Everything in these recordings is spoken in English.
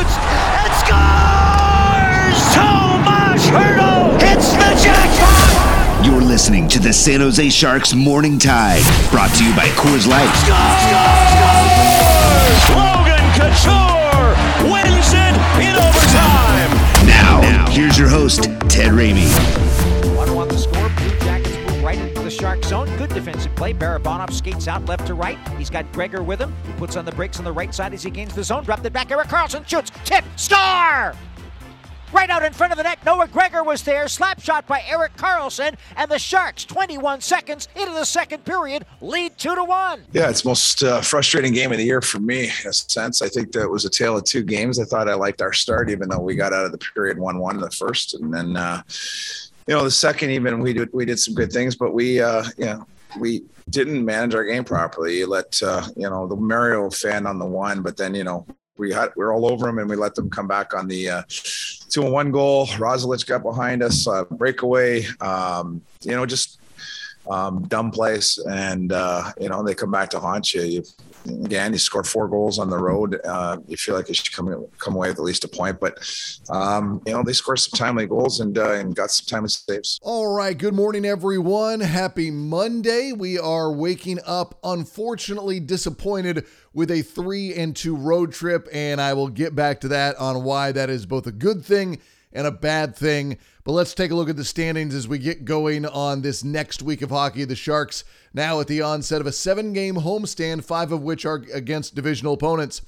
Shoots and scores! Tomas Hertl hits the jackpot! You're listening to the San Jose Sharks Morning Tide, brought to you by Coors Light. Scores! Logan Couture wins it in overtime! Now, now here's your host, Ted Ramey. Shark zone. Good defensive play. Barabanov skates out left to right. He's got Gregor with him. He puts on the brakes on the right side as he gains the zone. Dropped it back. Erik Karlsson shoots. Tip. Star! Right out in front of the net, Noah Gregor was there. Slap shot by Erik Karlsson. and the Sharks, 21 seconds into the second period, lead two to one. Yeah, it's most uh, frustrating game of the year for me in a sense. I think that was a tale of two games. I thought I liked our start, even though we got out of the period one-one in the first, and then uh, you know the second even we did we did some good things, but we uh, you know we didn't manage our game properly. You let uh, you know the Mario fan on the one, but then you know we had we are all over them and we let them come back on the uh, two and one goal. Roslovic got behind us, uh, breakaway. Um, you know, just um, dumb place, and uh, you know they come back to haunt you. you again, you score four goals on the road. Uh, you feel like you should come come away with at least a point, but um, you know they scored some timely goals and uh, and got some timely saves. All right, good morning, everyone. Happy Monday. We are waking up, unfortunately, disappointed with a three and two road trip, and I will get back to that on why that is both a good thing and a bad thing. But let's take a look at the standings as we get going on this next week of hockey. The Sharks now at the onset of a seven game homestand, five of which are against divisional opponents.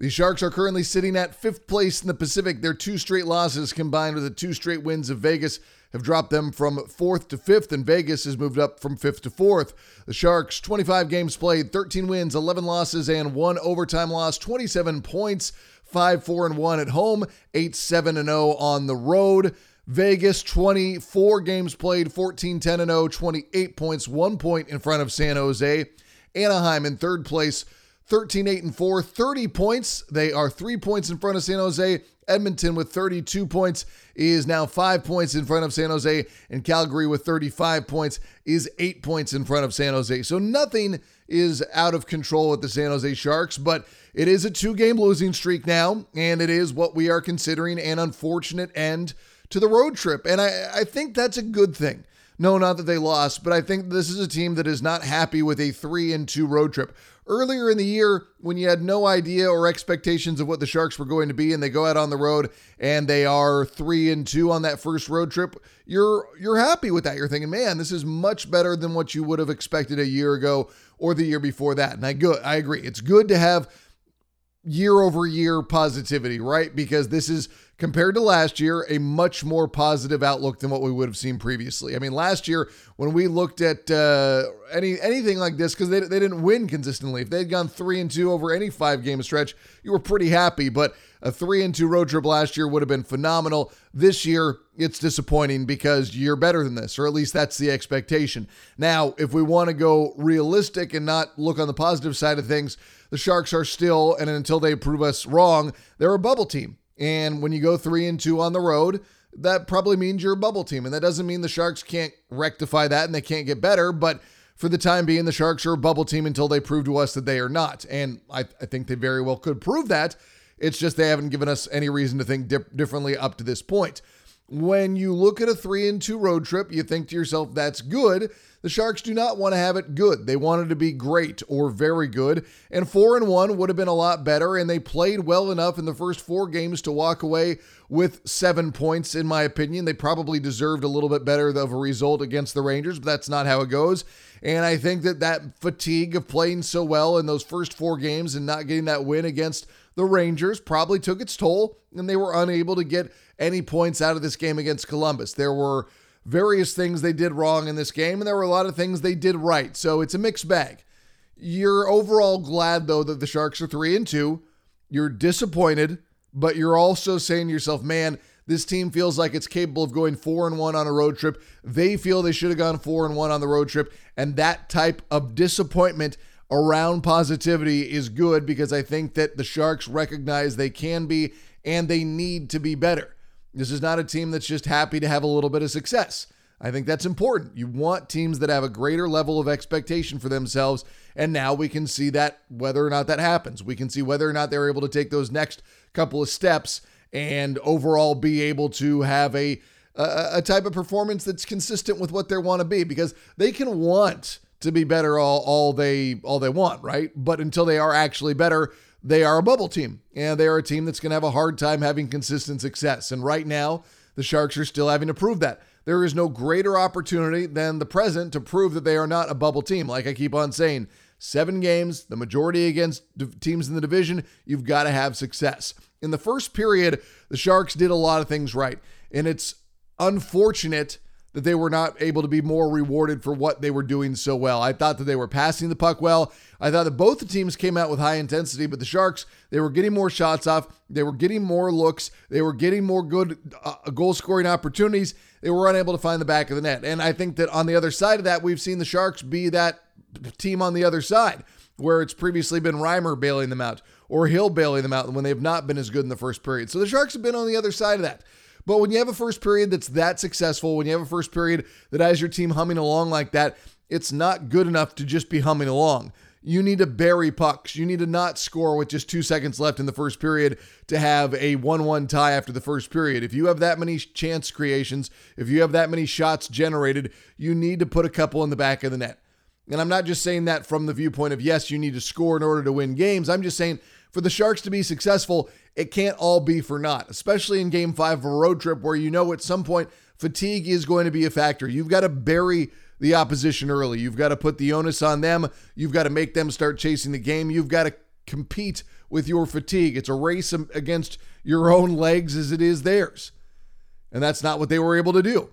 The Sharks are currently sitting at fifth place in the Pacific. Their two straight losses combined with the two straight wins of Vegas have dropped them from fourth to fifth, and Vegas has moved up from fifth to fourth. The Sharks, 25 games played, 13 wins, 11 losses, and one overtime loss, 27 points, 5 4 and 1 at home, 8 7 and 0 on the road. Vegas, 24 games played, 14 10 and 0, 28 points, one point in front of San Jose. Anaheim in third place, 13 8 and 4, 30 points. They are three points in front of San Jose. Edmonton with 32 points is now five points in front of San Jose, and Calgary with 35 points is eight points in front of San Jose. So nothing is out of control with the San Jose Sharks, but it is a two game losing streak now, and it is what we are considering an unfortunate end to the road trip. And I, I think that's a good thing. No, not that they lost, but I think this is a team that is not happy with a three and two road trip. Earlier in the year, when you had no idea or expectations of what the Sharks were going to be, and they go out on the road and they are three and two on that first road trip, you're you're happy with that. You're thinking, man, this is much better than what you would have expected a year ago or the year before that. And I good, I agree. It's good to have year over year positivity, right? Because this is compared to last year, a much more positive outlook than what we would have seen previously. I mean, last year when we looked at uh, any anything like this, because they, they didn't win consistently. If they'd gone three and two over any five game stretch, you were pretty happy. But a three and two road trip last year would have been phenomenal. This year, it's disappointing because you're better than this, or at least that's the expectation. Now, if we want to go realistic and not look on the positive side of things, the Sharks are still, and until they prove us wrong, they're a bubble team. And when you go three and two on the road, that probably means you're a bubble team. And that doesn't mean the Sharks can't rectify that and they can't get better. But for the time being, the Sharks are a bubble team until they prove to us that they are not. And I, I think they very well could prove that. It's just they haven't given us any reason to think differently up to this point. When you look at a three and two road trip, you think to yourself, that's good. The Sharks do not want to have it good. They wanted to be great or very good. And 4 and 1 would have been a lot better and they played well enough in the first 4 games to walk away with 7 points in my opinion. They probably deserved a little bit better of a result against the Rangers, but that's not how it goes. And I think that that fatigue of playing so well in those first 4 games and not getting that win against the Rangers probably took its toll and they were unable to get any points out of this game against Columbus. There were various things they did wrong in this game, and there were a lot of things they did right. So it's a mixed bag. You're overall glad though that the Sharks are 3 and 2. You're disappointed, but you're also saying to yourself, "Man, this team feels like it's capable of going 4 and 1 on a road trip. They feel they should have gone 4 and 1 on the road trip." And that type of disappointment around positivity is good because I think that the Sharks recognize they can be and they need to be better. This is not a team that's just happy to have a little bit of success. I think that's important. You want teams that have a greater level of expectation for themselves. And now we can see that whether or not that happens. We can see whether or not they're able to take those next couple of steps and overall be able to have a, a, type of performance that's consistent with what they want to be because they can want to be better all, all they all they want, right? But until they are actually better, they are a bubble team. And they are a team that's going to have a hard time having consistent success. And right now, the Sharks are still having to prove that. There is no greater opportunity than the present to prove that they are not a bubble team. Like I keep on saying, seven games, the majority against teams in the division, you've got to have success. In the first period, the Sharks did a lot of things right. And it's unfortunate that they were not able to be more rewarded for what they were doing so well. I thought that they were passing the puck well. I thought that both the teams came out with high intensity, but the Sharks, they were getting more shots off. They were getting more looks. They were getting more good uh, goal scoring opportunities. They were unable to find the back of the net. And I think that on the other side of that, we've seen the Sharks be that team on the other side where it's previously been Reimer bailing them out or Hill bailing them out when they have not been as good in the first period. So the Sharks have been on the other side of that. But when you have a first period that's that successful, when you have a first period that has your team humming along like that, it's not good enough to just be humming along. You need to bury pucks. You need to not score with just two seconds left in the first period to have a 1 1 tie after the first period. If you have that many chance creations, if you have that many shots generated, you need to put a couple in the back of the net. And I'm not just saying that from the viewpoint of, yes, you need to score in order to win games. I'm just saying for the Sharks to be successful, it can't all be for naught, especially in game five of a road trip where you know at some point fatigue is going to be a factor. You've got to bury the opposition early. You've got to put the onus on them. You've got to make them start chasing the game. You've got to compete with your fatigue. It's a race against your own legs as it is theirs. And that's not what they were able to do.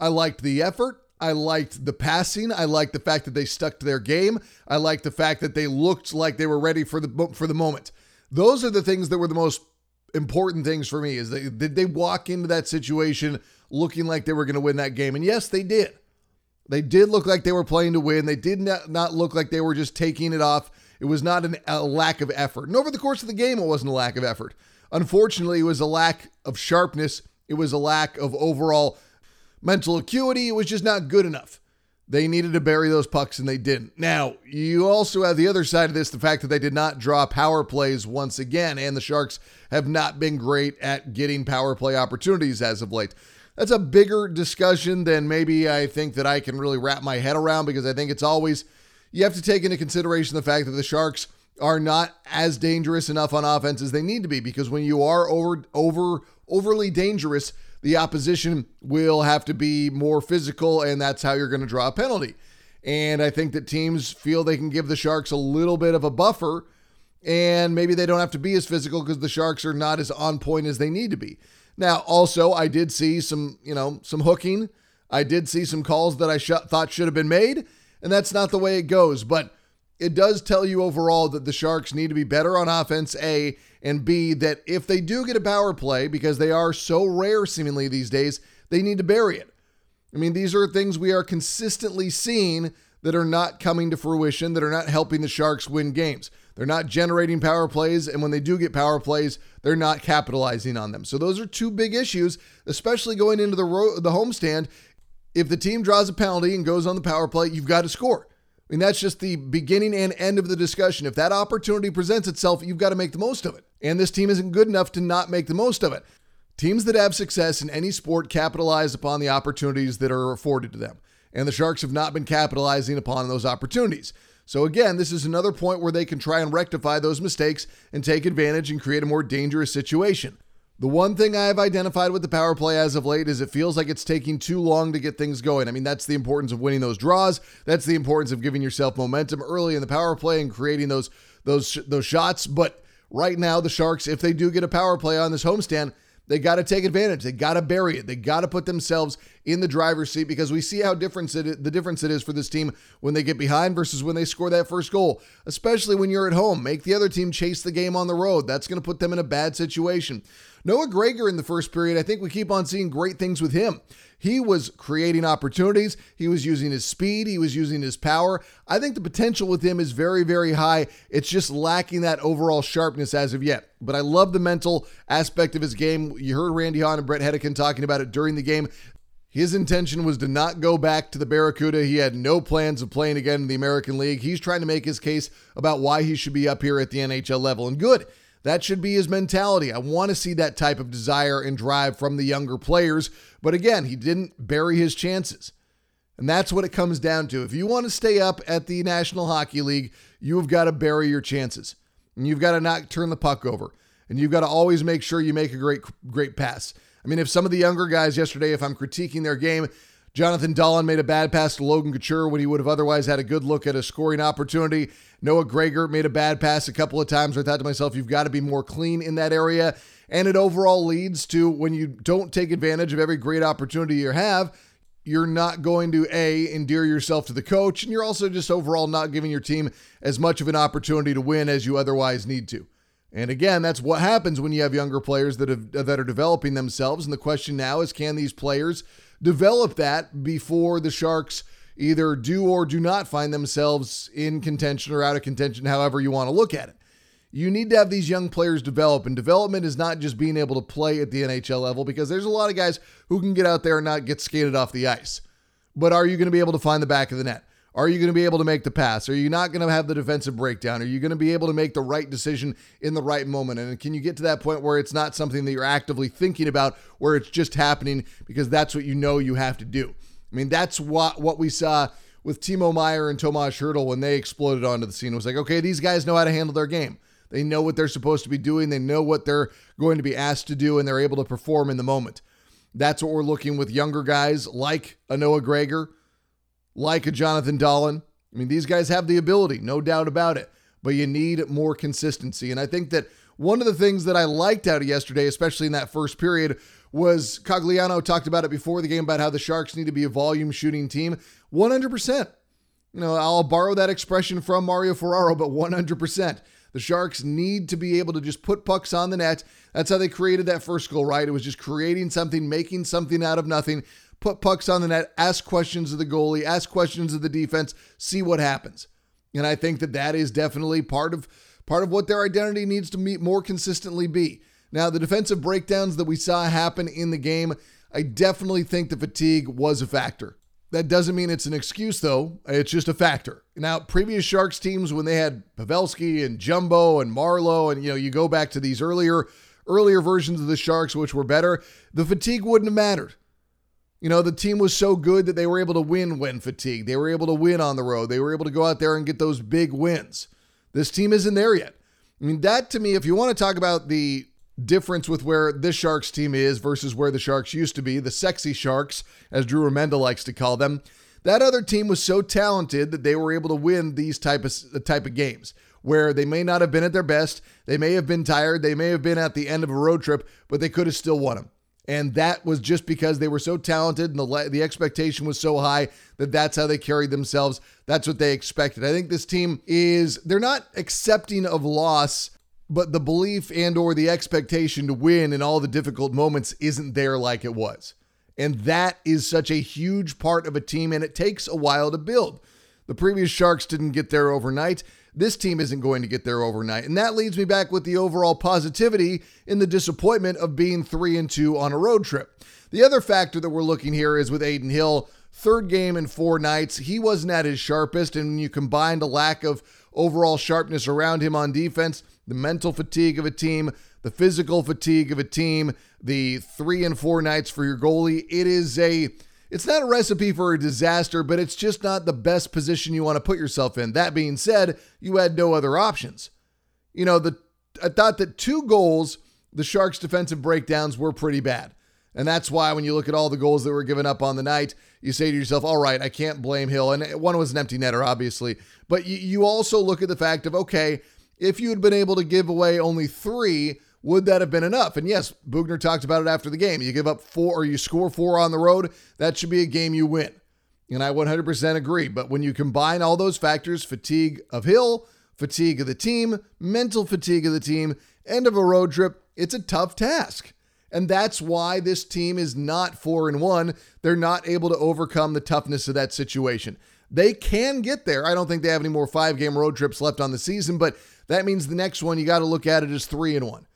I liked the effort. I liked the passing. I liked the fact that they stuck to their game. I liked the fact that they looked like they were ready for the for the moment. Those are the things that were the most important things for me. Is they did they walk into that situation looking like they were going to win that game? And yes, they did. They did look like they were playing to win. They did not, not look like they were just taking it off. It was not an, a lack of effort. And over the course of the game, it wasn't a lack of effort. Unfortunately, it was a lack of sharpness. It was a lack of overall mental acuity. It was just not good enough. They needed to bury those pucks and they didn't. Now, you also have the other side of this the fact that they did not draw power plays once again, and the Sharks have not been great at getting power play opportunities as of late. That's a bigger discussion than maybe I think that I can really wrap my head around because I think it's always, you have to take into consideration the fact that the Sharks are not as dangerous enough on offense as they need to be because when you are over over overly dangerous the opposition will have to be more physical, and that's how you're going to draw a penalty. And I think that teams feel they can give the Sharks a little bit of a buffer, and maybe they don't have to be as physical because the Sharks are not as on point as they need to be. Now, also, I did see some, you know, some hooking. I did see some calls that I sh- thought should have been made, and that's not the way it goes. But it does tell you overall that the Sharks need to be better on offense, A, and B, that if they do get a power play, because they are so rare seemingly these days, they need to bury it. I mean, these are things we are consistently seeing that are not coming to fruition, that are not helping the Sharks win games. They're not generating power plays, and when they do get power plays, they're not capitalizing on them. So those are two big issues, especially going into the ro- the homestand. If the team draws a penalty and goes on the power play, you've got to score. Mean, that's just the beginning and end of the discussion. If that opportunity presents itself, you've got to make the most of it. And this team isn't good enough to not make the most of it. Teams that have success in any sport capitalize upon the opportunities that are afforded to them. And the Sharks have not been capitalizing upon those opportunities. So, again, this is another point where they can try and rectify those mistakes and take advantage and create a more dangerous situation. The one thing I have identified with the power play as of late is it feels like it's taking too long to get things going. I mean, that's the importance of winning those draws. That's the importance of giving yourself momentum early in the power play and creating those those those shots. But right now, the Sharks, if they do get a power play on this homestand, they got to take advantage. They got to bury it. They got to put themselves in the driver's seat because we see how difference it, the difference it is for this team when they get behind versus when they score that first goal, especially when you're at home. Make the other team chase the game on the road. That's going to put them in a bad situation. Noah Gregor in the first period, I think we keep on seeing great things with him. He was creating opportunities. He was using his speed. He was using his power. I think the potential with him is very, very high. It's just lacking that overall sharpness as of yet. But I love the mental aspect of his game. You heard Randy Hahn and Bret Hedican talking about it during the game. His intention was to not go back to the Barracuda. He had no plans of playing again in the American League. He's trying to make his case about why he should be up here at the NHL level. And good. That should be his mentality. I want to see that type of desire and drive from the younger players. But again, he didn't bury his chances. And that's what it comes down to. If you want to stay up at the National Hockey League, you've got to bury your chances. And you've got to not turn the puck over. And you've got to always make sure you make a great great pass. I mean, if some of the younger guys yesterday, if I'm critiquing their game, Jonathan Dahlen made a bad pass to Logan Couture when he would have otherwise had a good look at a scoring opportunity. Noah Gregor made a bad pass a couple of times. I thought to myself, you've got to be more clean in that area. And it overall leads to when you don't take advantage of every great opportunity you have, you're not going to A, endear yourself to the coach, and you're also just overall not giving your team as much of an opportunity to win as you otherwise need to. And again, that's what happens when you have younger players that have that are developing themselves. And the question now is can these players develop that before the Sharks either do or do not find themselves in contention or out of contention, however you want to look at it. You need to have these young players develop, and development is not just being able to play at the NHL level because there's a lot of guys who can get out there and not get skated off the ice. But are you going to be able to find the back of the net? Are you going to be able to make the pass? Are you not going to have the defensive breakdown? Are you going to be able to make the right decision in the right moment? And can you get to that point where it's not something that you're actively thinking about, where it's just happening because that's what you know you have to do? I mean, that's what what we saw with Timo Meier and Tomas Hertl when they exploded onto the scene. It was like, okay, these guys know how to handle their game. They know what they're supposed to be doing. They know what they're going to be asked to do, and they're able to perform in the moment. That's what we're looking with younger guys like a Noah Gregor, like a Jonathan Dahlen. I mean, these guys have the ability, no doubt about it, but you need more consistency. And I think that one of the things that I liked out of yesterday, especially in that first period, was Cogliano talked about it before the game about how the Sharks need to be a volume shooting team. 100%. You know, I'll borrow that expression from Mario Ferraro, but 100%. The Sharks need to be able to just put pucks on the net. That's how they created that first goal, right? It was just creating something, making something out of nothing, put pucks on the net, ask questions of the goalie, ask questions of the defense, see what happens. And I think that that is definitely part of part of what their identity needs to meet more consistently be. Now, the defensive breakdowns that we saw happen in the game, I definitely think the fatigue was a factor. That doesn't mean it's an excuse, though. It's just a factor. Now, previous Sharks teams, when they had Pavelski and Jumbo and Marleau, and you know, you go back to these earlier earlier versions of the Sharks, which were better, the fatigue wouldn't have mattered. You know, the team was so good that they were able to win when fatigued. They were able to win on the road. They were able to go out there and get those big wins. This team isn't there yet. I mean, that to me, if you want to talk about the difference with where this Sharks team is versus where the Sharks used to be, the sexy Sharks, as Drew Remenda likes to call them, that other team was so talented that they were able to win these type of type of games where they may not have been at their best, they may have been tired, they may have been at the end of a road trip, but they could have still won them. And that was just because they were so talented and the, the expectation was so high that that's how they carried themselves. That's what they expected. I think this team is, they're not accepting of loss but the belief and or the expectation to win in all the difficult moments isn't there like it was. And that is such a huge part of a team and it takes a while to build. The previous Sharks didn't get there overnight. This team isn't going to get there overnight. And that leads me back with the overall positivity in the disappointment of being 3 and 2 on a road trip. The other factor that we're looking here is with Adin Hill, third game in 4 nights. He wasn't at his sharpest and when you combine a lack of overall sharpness around him on defense, the mental fatigue of a team, the physical fatigue of a team, the three and four nights for your goalie. It is a it's not a recipe for a disaster, but it's just not the best position you want to put yourself in. That being said, you had no other options. You know, the I thought that two goals, the Sharks' defensive breakdowns were pretty bad. And that's why when you look at all the goals that were given up on the night, you say to yourself, all right, I can't blame Hill. And one was an empty netter, obviously. But you also look at the fact of, okay, if you had been able to give away only three, would that have been enough? And yes, Boughner talked about it after the game. You give up four or you score four on the road, that should be a game you win. And I 100% agree. But when you combine all those factors fatigue of Hill, fatigue of the team, mental fatigue of the team, end of a road trip it's a tough task. And that's why this team is not 4 and 1. They're not able to overcome the toughness of that situation. They can get there. I don't think they have any more 5-game road trips left on the season, but that means the next one you got to look at it as 3 and 1.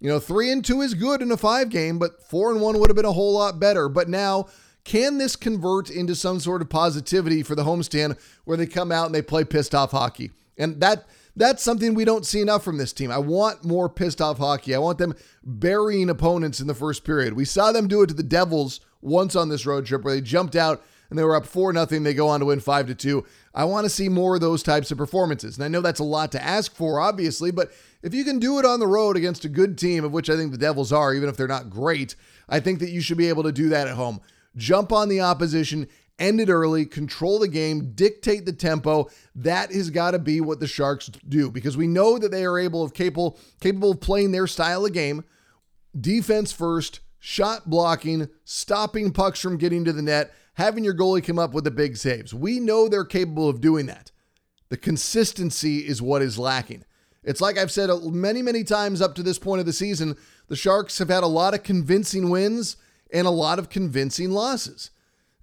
You know, 3 and 2 is good in a 5 game, but 4 and 1 would have been a whole lot better. But now can this convert into some sort of positivity for the homestand where they come out and they play pissed off hockey? And that that's something we don't see enough from this team. I want more pissed off hockey. I want them burying opponents in the first period. We saw them do it to the Devils once on this road trip where they jumped out and they were up 4 nothing. They go on to win 5 to 2. I want to see more of those types of performances. And I know that's a lot to ask for obviously, but if you can do it on the road against a good team of which I think the Devils are even if they're not great, I think that you should be able to do that at home jump on the opposition, end it early, control the game, dictate the tempo. That has got to be what the Sharks do because we know that they are able of capable capable of playing their style of game, defense first, shot blocking, stopping pucks from getting to the net, having your goalie come up with the big saves. We know they're capable of doing that. The consistency is what is lacking. It's like I've said many, many times up to this point of the season, the Sharks have had a lot of convincing wins and a lot of convincing losses.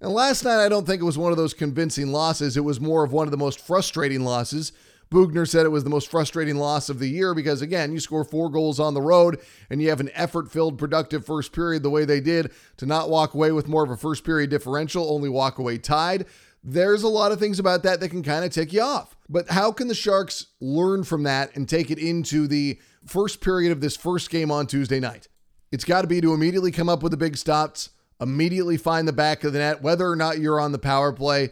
And last night, I don't think it was one of those convincing losses. It was more of one of the most frustrating losses. Boughner said it was the most frustrating loss of the year because, again, you score four goals on the road and you have an effort filled, productive first period the way they did to not walk away with more of a first period differential, only walk away tied. There's a lot of things about that that can kind of tick you off. But how can the Sharks learn from that and take it into the first period of this first game on Tuesday night? It's got to be to immediately come up with the big stops, immediately find the back of the net, whether or not you're on the power play,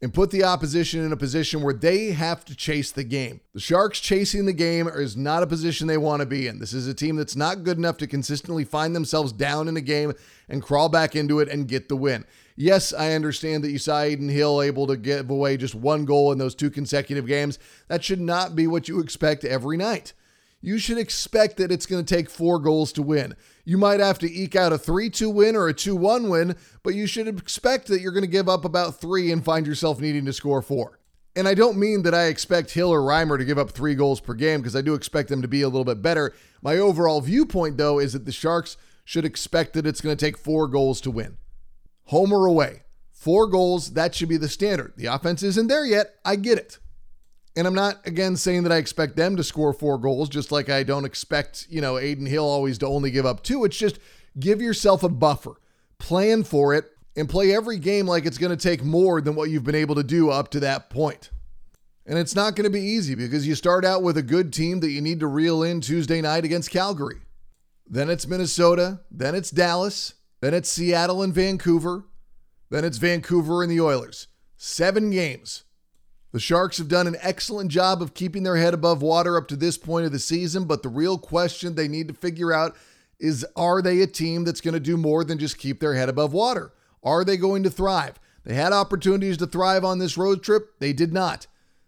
and put the opposition in a position where they have to chase the game. The Sharks chasing the game is not a position they want to be in. This is a team that's not good enough to consistently find themselves down in a game and crawl back into it and get the win. Yes, I understand that you saw Adin Hill able to give away just one goal in those two consecutive games. That should not be what you expect every night you should expect that it's going to take four goals to win. You might have to eke out a 3 2 win or a 2 1 win, but you should expect that you're going to give up about three and find yourself needing to score four. And I don't mean that I expect Hill or Reimer to give up three goals per game because I do expect them to be a little bit better. My overall viewpoint, though, is that the Sharks should expect that it's going to take four goals to win. Home or away. Four goals, that should be the standard. The offense isn't there yet. I get it. And I'm not again saying that I expect them to score four goals, just like I don't expect, you know, Adin Hill always to only give up two. It's just give yourself a buffer, plan for it, and play every game like it's going to take more than what you've been able to do up to that point. And it's not going to be easy because you start out with a good team that you need to reel in Tuesday night against Calgary. Then it's Minnesota, then it's Dallas, then it's Seattle and Vancouver, then it's Vancouver and the Oilers. Seven games. The Sharks have done an excellent job of keeping their head above water up to this point of the season, but the real question they need to figure out is are they a team that's going to do more than just keep their head above water? Are they going to thrive? They had opportunities to thrive on this road trip, they did not.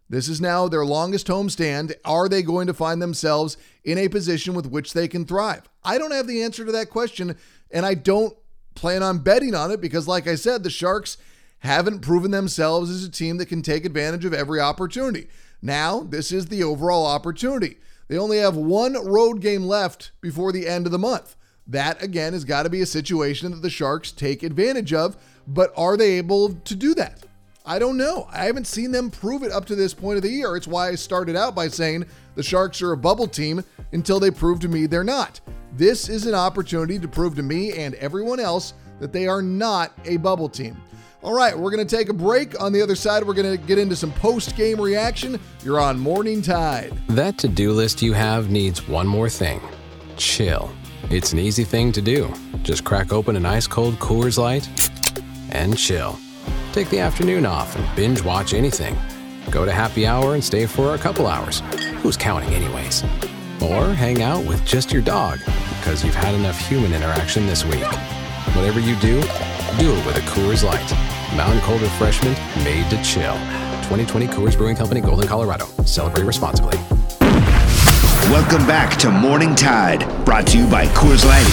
This is now their longest homestand. Are they going to find themselves in a position with which they can thrive? I don't have the answer to that question, and I don't plan on betting on it because, like I said, the Sharks haven't proven themselves as a team that can take advantage of every opportunity. Now, this is the overall opportunity. They only have one road game left before the end of the month. That, again, has got to be a situation that the Sharks take advantage of, but are they able to do that? I don't know. I haven't seen them prove it up to this point of the year. It's why I started out by saying the Sharks are a bubble team until they prove to me they're not. This is an opportunity to prove to me and everyone else that they are not a bubble team. All right, we're going to take a break. On the other side, we're going to get into some post game reaction. You're on Morning Tide. That to do list you have needs one more thing chill. It's an easy thing to do. Just crack open an ice cold Coors Light and chill. Take the afternoon off and binge watch anything. Go to happy hour and stay for a couple hours. Who's counting, anyways? Or hang out with just your dog because you've had enough human interaction this week. Whatever you do, do it with a Coors Light. Mountain Cold Refreshment made to chill. 2020 Coors Brewing Company, Golden, Colorado. Celebrate responsibly. Welcome back to Morning Tide, brought to you by Coors Light.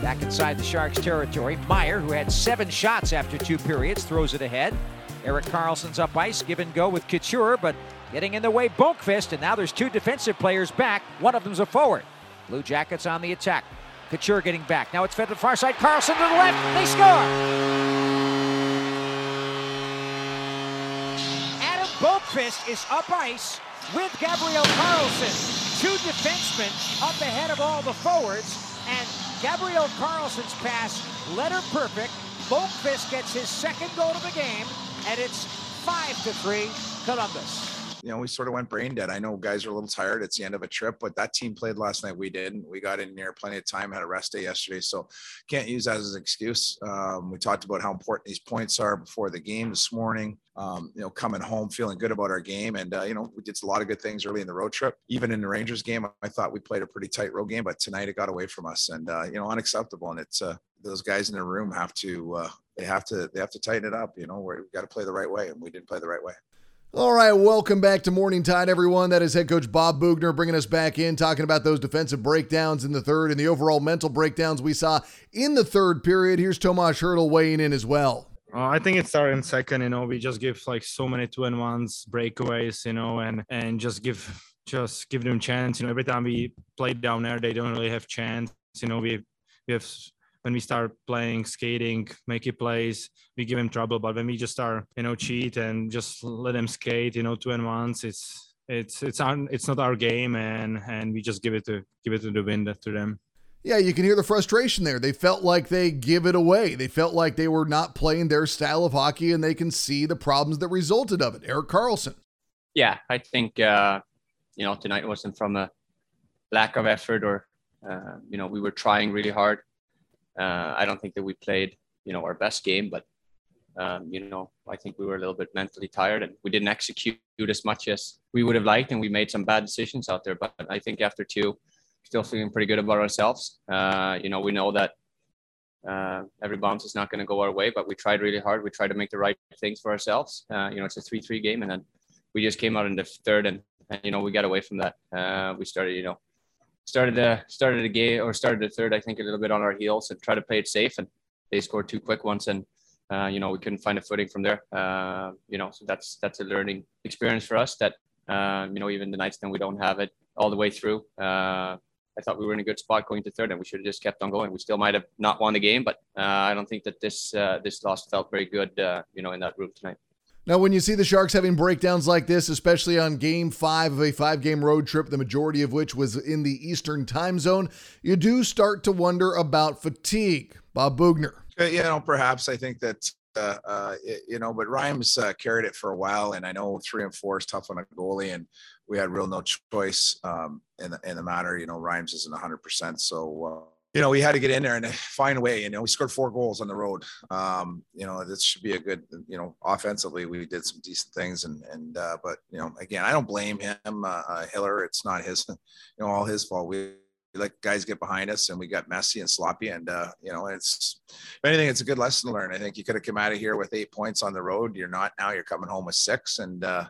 Back inside the Sharks territory, Meier, who had seven shots after two periods, throws it ahead. Erik Karlsson's up ice, give and go with Couture, but getting in the way, Boqvist, and now there's two defensive players back. One of them's a forward. Blue Jackets on the attack. Couture getting back. Now it's fed to the far side. Karlsson to the left. They score. Adam Boqvist is up ice with Gabriel Carlsson. Two defensemen up ahead of all the forwards. And Gabriel Carlsson's pass letter perfect. Boqvist gets his second goal of the game, and it's five to three Columbus you know, we sort of went brain dead. I know guys are a little tired. It's the end of a trip, but that team played last night. We didn't. We got in there plenty of time, had a rest day yesterday. So can't use that as an excuse. Um, we talked about how important these points are before the game this morning. Um, you know, coming home feeling good about our game. And, uh, you know, we did a lot of good things early in the road trip. Even in the Rangers game, I thought we played a pretty tight road game, but tonight it got away from us and, uh, you know, unacceptable. And it's, uh, those guys in the room have to, uh, they have to, they have to tighten it up. You know, we've got to play the right way and we didn't play the right way. All right, welcome back to Morning Tide, everyone. That is head coach Bob Boughner bringing us back in, talking about those defensive breakdowns in the third and the overall mental breakdowns we saw in the third period. Here's Tomas Hertl weighing in as well. Uh, I think it started in second. You know, we just give like so many two and ones breakaways. You know, and and just give just give them chance. You know, every time we play down there, they don't really have chance. You know, we we have when we start playing skating make it plays we give him trouble but when we just start you know cheat and just let him skate you know two and ones it's it's it's on it's not our game and and we just give it to give it to the wind to them yeah, you can hear the frustration there. They felt like they give it away. They felt like they were not playing their style of hockey, and they can see the problems that resulted of it. erik karlsson Yeah, I think uh, you know tonight wasn't from a lack of effort or uh, you know we were trying really hard. Uh, I don't think that we played, you know, our best game, but um, you know, I think we were a little bit mentally tired and we didn't execute as much as we would have liked, and we made some bad decisions out there. But I think after two, still feeling pretty good about ourselves. Uh, you know, we know that uh, every bounce is not going to go our way, but we tried really hard. We tried to make the right things for ourselves. Uh, you know, it's a three-three game, and then we just came out in the third, and, and you know, we got away from that. Uh, we started, you know, started the started the game or started the third, I think, a little bit on our heels and try to play it safe. And they scored two quick ones, and uh, you know we couldn't find a footing from there. Uh, you know, so that's that's a learning experience for us. That uh, you know even the nights then we don't have it all the way through. Uh, I thought we were in a good spot going to third, and we should have just kept on going. We still might have not won the game, but uh, I don't think that this uh, this loss felt very good. you know, in that room tonight. Now, when you see the Sharks having breakdowns like this, especially on game five of a five game road trip, the majority of which was in the Eastern time zone, you do start to wonder about fatigue. Bob Boughner. Uh, you know, perhaps I think that, uh, uh, you know, but Reims uh, carried it for a while. And I know three and four is tough on a goalie, and we had real no choice um, in, the, in the matter. You know, Reims isn't 100%. So, uh, you know, we had to get in there and find a way. You know, we scored four goals on the road. Um, you know, this should be a good. You know, offensively, we did some decent things, and and uh, but you know, again, I don't blame him, uh, uh, Hiller. It's not his, you know, all his fault. We let guys get behind us, and we got messy and sloppy, and uh, you know, it's if anything, it's a good lesson to learn. I think you could have come out of here with eight points on the road. You're not now. You're coming home with six, and uh,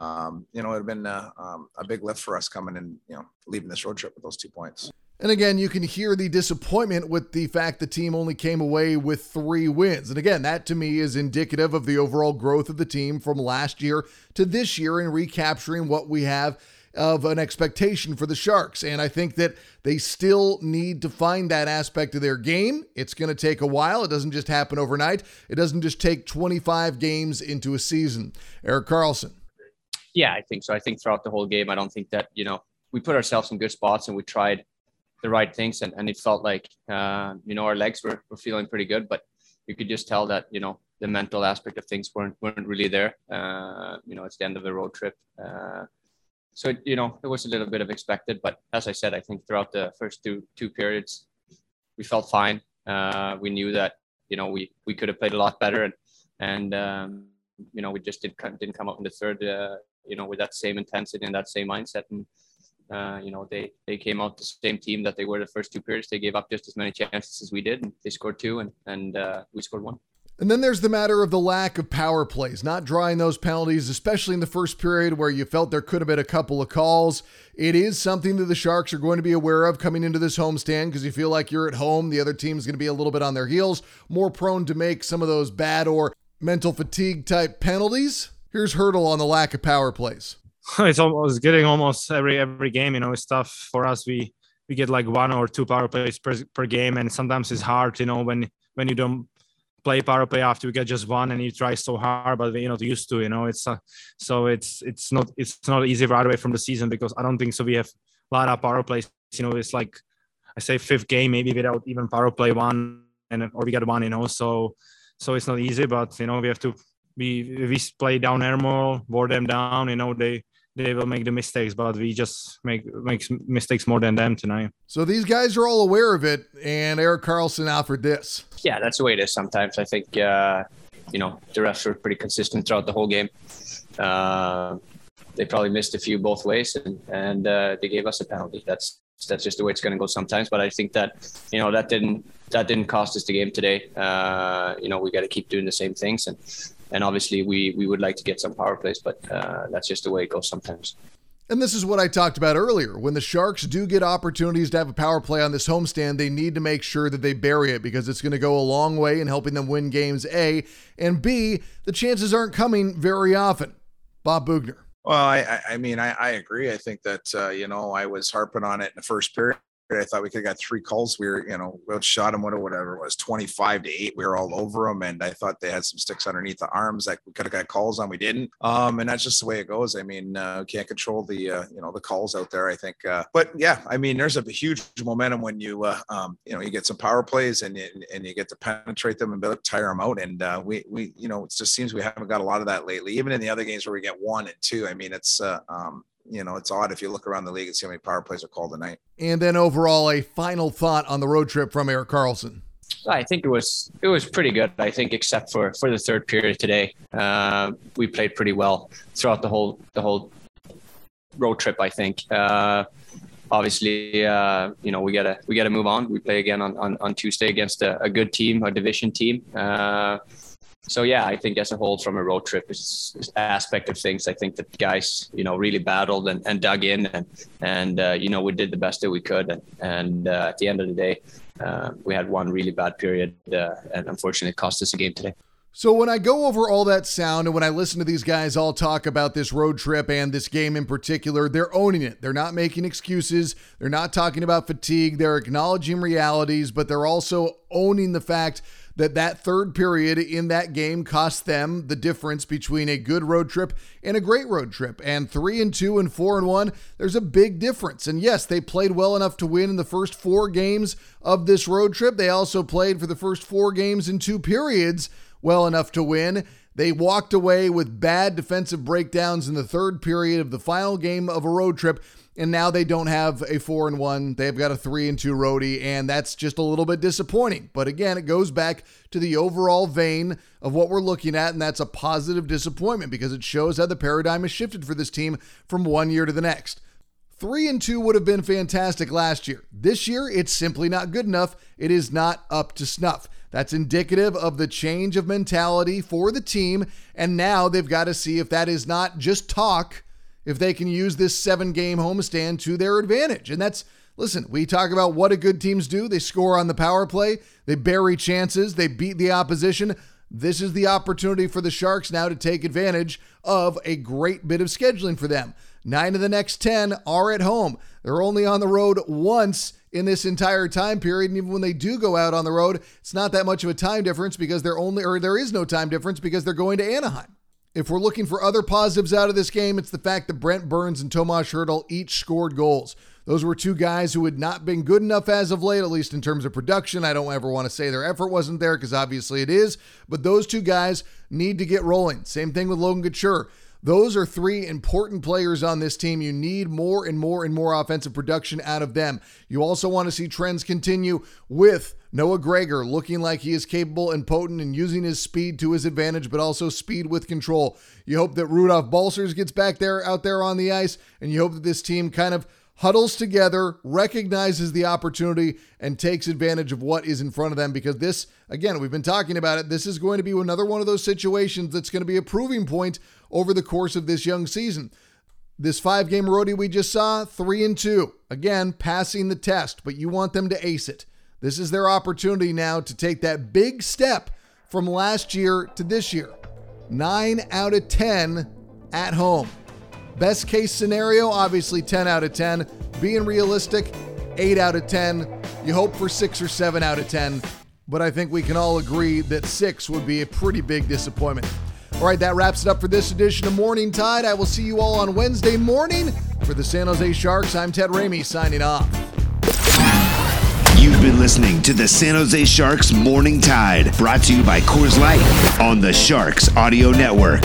um, you know, it'd have been uh, um, a big lift for us coming and you know leaving this road trip with those two points. And again, you can hear the disappointment with the fact the team only came away with three wins. And again, that to me is indicative of the overall growth of the team from last year to this year in recapturing what we have of an expectation for the Sharks. And I think that they still need to find that aspect of their game. It's going to take a while. It doesn't just happen overnight, it doesn't just take 25 games into a season. Erik Karlsson. Yeah, I think so. I think throughout the whole game, I don't think that, you know, we put ourselves in good spots and we tried the right things, and, and it felt like uh, you know our legs were, were feeling pretty good, but you could just tell that you know the mental aspect of things weren't weren't really there. Uh, you know, it's the end of the road trip, uh, so you know it was a little bit of expected. But as I said, I think throughout the first two two periods, we felt fine. Uh, we knew that you know we we could have played a lot better, and and um, you know we just didn't didn't come up in the third. Uh, you know, with that same intensity and that same mindset, and uh, you know, they they came out the same team that they were the first two periods. They gave up just as many chances as we did, and they scored two, and and uh, we scored one. And then there's the matter of the lack of power plays, not drawing those penalties, especially in the first period where you felt there could have been a couple of calls. It is something that the Sharks are going to be aware of coming into this homestand because you feel like you're at home. The other team's going to be a little bit on their heels, more prone to make some of those bad or mental fatigue type penalties. Here's Hertl on the lack of power plays. It's almost getting almost every every game. You know, it's tough for us. We we get like one or two power plays per, per game, and sometimes it's hard. You know, when when you don't play power play after you get just one and you try so hard but you're not used to you know it's uh, so it's it's not it's not easy right away from the season because i don't think so we have a lot of power plays you know it's like i say fifth game maybe without even power play one and or we got one you know so so it's not easy but you know we have to we we play down there more wear them down you know they they will make the mistakes, but we just make makes mistakes more than them tonight. So these guys are all aware of it, and Erik Karlsson offered this. Yeah, that's the way it is. Sometimes I think uh, you know the refs were pretty consistent throughout the whole game. Uh, they probably missed a few both ways, and and uh, they gave us a penalty. That's that's just the way it's going to go sometimes. But I think that you know that didn't that didn't cost us the game today. Uh, you know we got to keep doing the same things, and and obviously we we would like to get some power plays, but uh, that's just the way it goes sometimes. And this is what I talked about earlier. When the Sharks do get opportunities to have a power play on this homestand, they need to make sure that they bury it because it's going to go a long way in helping them win games A. And B, the chances aren't coming very often. Bob Boughner. Well, I, I mean, I, I agree. I think that, uh, you know, I was harping on it in the first period I thought we could have got three calls. We were, you know, we shot them, whatever it was, 25 to eight. We were all over them. And I thought they had some sticks underneath the arms that we could have got calls on. We didn't. Um, and that's just the way it goes. I mean, uh, can't control the, uh, you know, the calls out there, I think. Uh, but yeah, I mean, there's a huge momentum when you, uh, um, you know, you get some power plays and, and you get to penetrate them and tire them out. And uh, we, we, you know, it just seems we haven't got a lot of that lately, even in the other games where we get one and two. I mean, it's, uh, um, you know, it's odd if you look around the league and see how many power plays are called tonight. And then overall, a final thought on the road trip from Erik Karlsson. I think it was it was pretty good. I think except for for the third period today, uh, we played pretty well throughout the whole the whole road trip. I think. Uh, obviously, uh, you know we gotta we gotta move on. We play again on on, on Tuesday against a, a good team, a division team. So yeah, I think as a whole, from a road trip aspect of things, I think that guys, you know, really battled and, and dug in, and and uh, you know we did the best that we could, and and uh, at the end of the day, uh, we had one really bad period, uh, and unfortunately, it cost us a game today. So when I go over all that sound and when I listen to these guys all talk about this road trip and this game in particular, they're owning it. They're not making excuses. They're not talking about fatigue. They're acknowledging realities, but they're also owning the fact that that third period in that game cost them the difference between a good road trip and a great road trip. And 3 and 2 and 4 and 1, there's a big difference. And yes, they played well enough to win in the first 4 games of this road trip. They also played for the first 4 games in two periods well enough to win. They walked away with bad defensive breakdowns in the third period of the final game of a road trip and now they don't have a four and one. They've got a three and two roadie, and that's just a little bit disappointing. But again, it goes back to the overall vein of what we're looking at, and that's a positive disappointment because it shows how the paradigm has shifted for this team from one year to the next. Three and two would have been fantastic last year. This year, it's simply not good enough. It is not up to snuff. That's indicative of the change of mentality for the team, and now they've got to see if that is not just talk if they can use this seven game homestand to their advantage. And that's, listen, we talk about what a good teams do. They score on the power play, they bury chances, they beat the opposition. This is the opportunity for the Sharks now to take advantage of a great bit of scheduling for them. Nine of the next 10 are at home. They're only on the road once in this entire time period. And even when they do go out on the road, it's not that much of a time difference because they're only, or there is no time difference because they're going to Anaheim. If we're looking for other positives out of this game, it's the fact that Brent Burns and Tomas Hertl each scored goals. Those were two guys who had not been good enough as of late, at least in terms of production. I don't ever want to say their effort wasn't there because obviously it is, but those two guys need to get rolling. Same thing with Logan Couture. Those are three important players on this team. You need more and more and more offensive production out of them. You also want to see trends continue with Noah Gregor looking like he is capable and potent and using his speed to his advantage, but also speed with control. You hope that Rudolph Balcers gets back there out there on the ice, and you hope that this team kind of huddles together, recognizes the opportunity, and takes advantage of what is in front of them. Because this, again, we've been talking about it. This is going to be another one of those situations that's going to be a proving point over the course of this young season. This five game roadie we just saw, three and two. Again, passing the test, but you want them to ace it. This is their opportunity now to take that big step from last year to this year. Nine out of 10 at home. Best case scenario, obviously 10 out of 10. Being realistic, 8 out of 10. You hope for 6 or 7 out of 10, but I think we can all agree that 6 would be a pretty big disappointment. All right, that wraps it up for this edition of Morning Tide. I will see you all on Wednesday morning. For the San Jose Sharks, I'm Ted Ramey signing off. You've been listening to the San Jose Sharks Morning Tide, brought to you by Coors Light on the Sharks Audio Network.